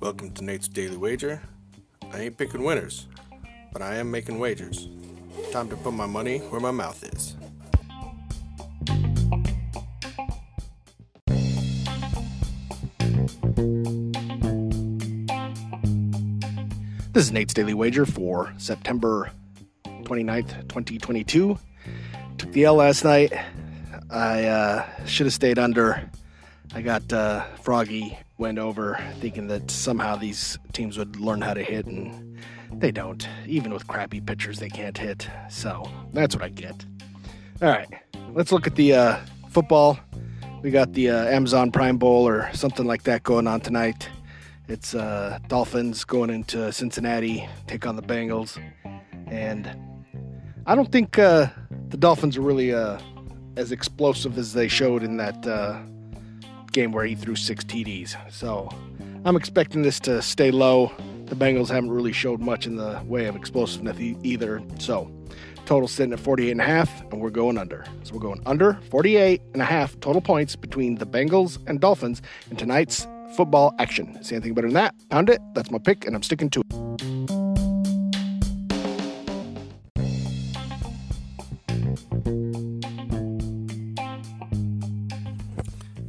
Welcome to Nate's Daily Wager. I ain't picking winners, but I am making wagers. Time to put my money where my mouth is. This is Nate's Daily Wager for September 29th, 2022. Took the L last night. I uh, should have stayed under. I got uh, Froggy went over thinking that somehow these teams would learn how to hit, and they don't. Even with crappy pitchers, they can't hit. So that's what I get. All right, let's look at the uh, football. We got the uh, Amazon Prime Bowl or something like that going on tonight. It's uh, Dolphins going into Cincinnati, take on the Bengals, and I don't think uh, the Dolphins are really uh, as explosive as they showed in that uh, game where he threw six TDs. So I'm expecting this to stay low. The Bengals haven't really showed much in the way of explosiveness either. So total sitting at 48 and a half, and we're going under. So we're going under 48 and a half total points between the Bengals and Dolphins in tonight's football action. See anything better than that? Pound it. That's my pick, and I'm sticking to it.